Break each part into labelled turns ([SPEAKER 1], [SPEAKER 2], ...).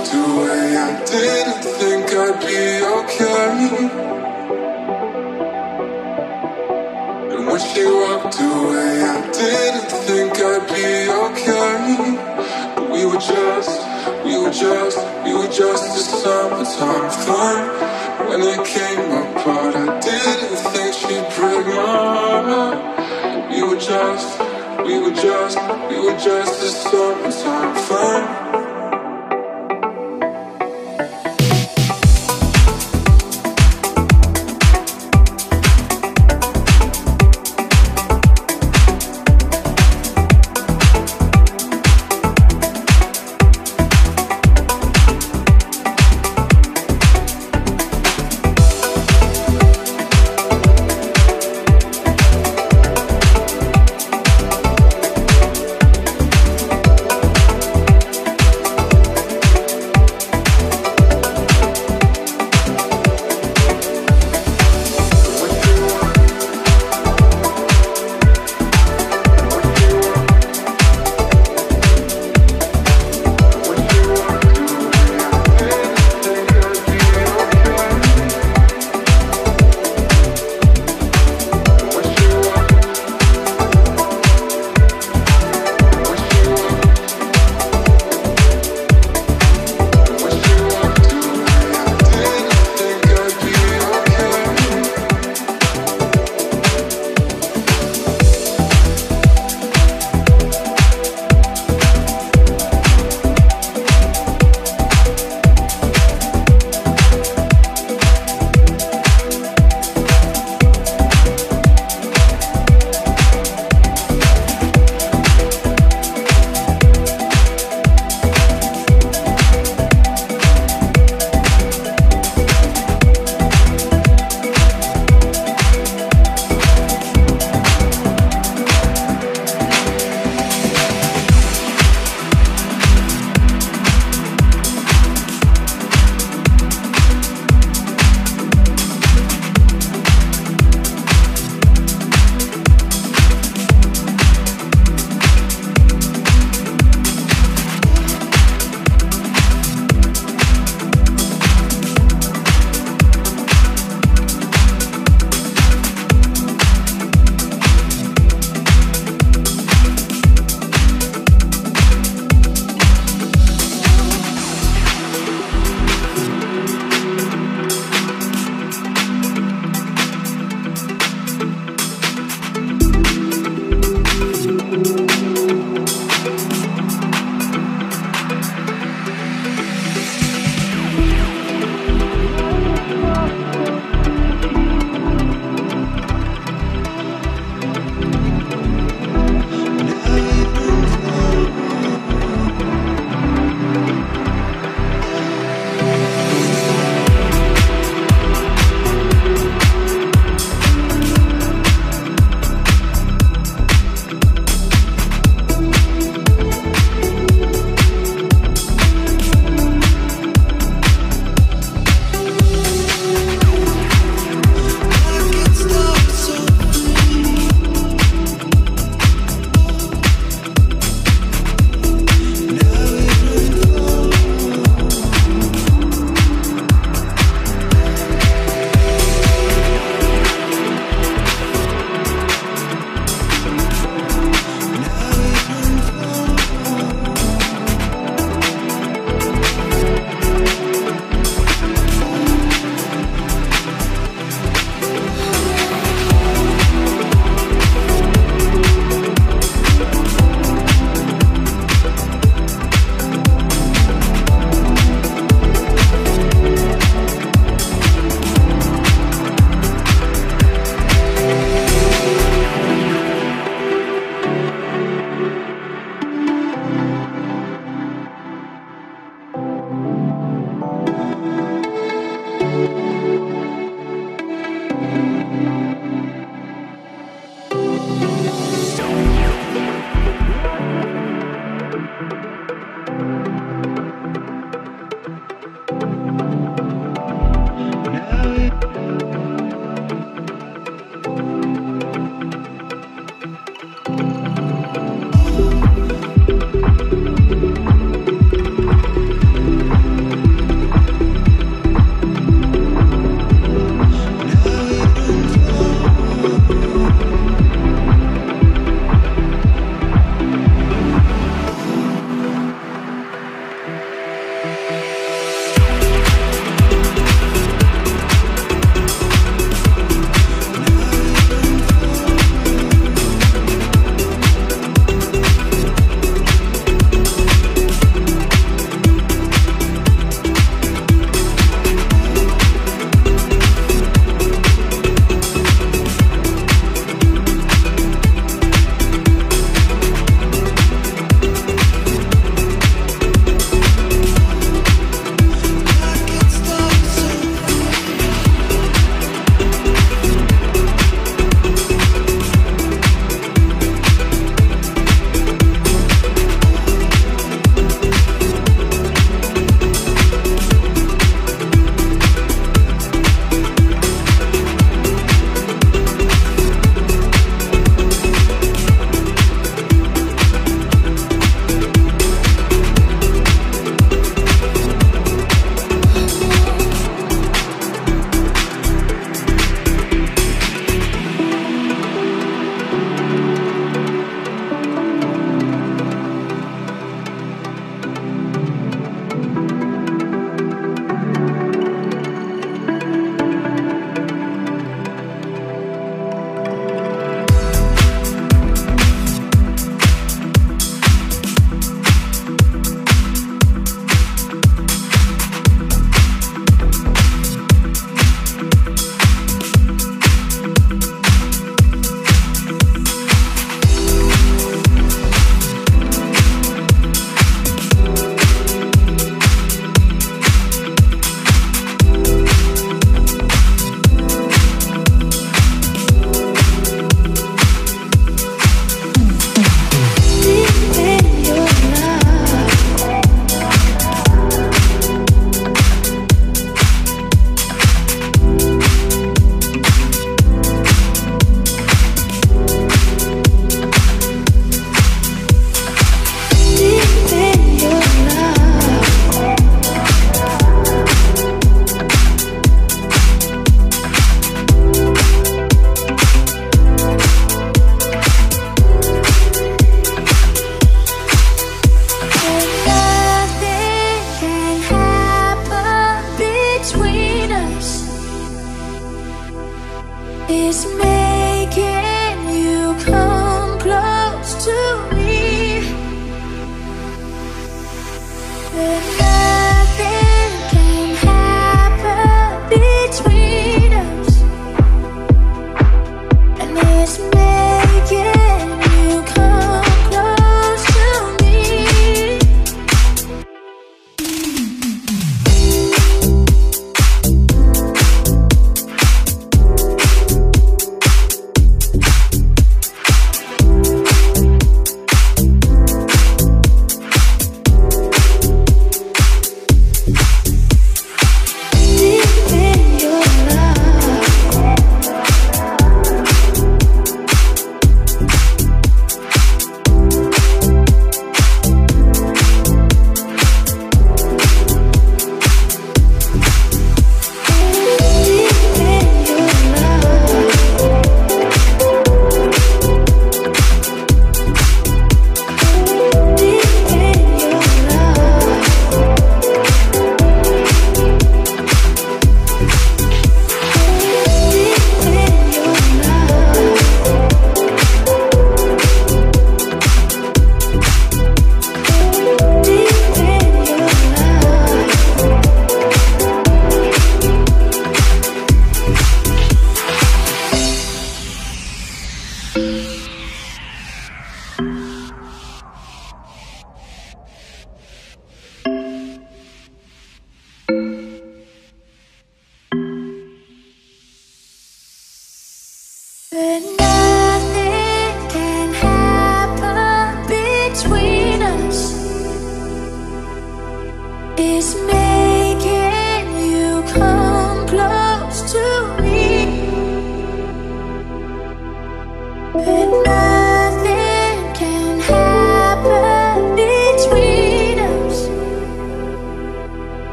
[SPEAKER 1] To? Hey,
[SPEAKER 2] I didn't think I'd be okay. And when she walked? Hey, I didn't think I'd be okay. But we were just, we were just, we were just a summertime fun. When it came apart, I didn't think she'd break my heart. We were just, we were just, we were just a summertime fun.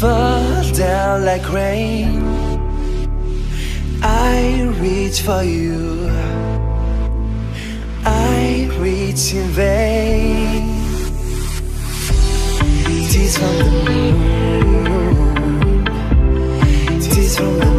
[SPEAKER 3] fall down like rain. I reach for you, I reach in vain. Tears from the moon, tears from the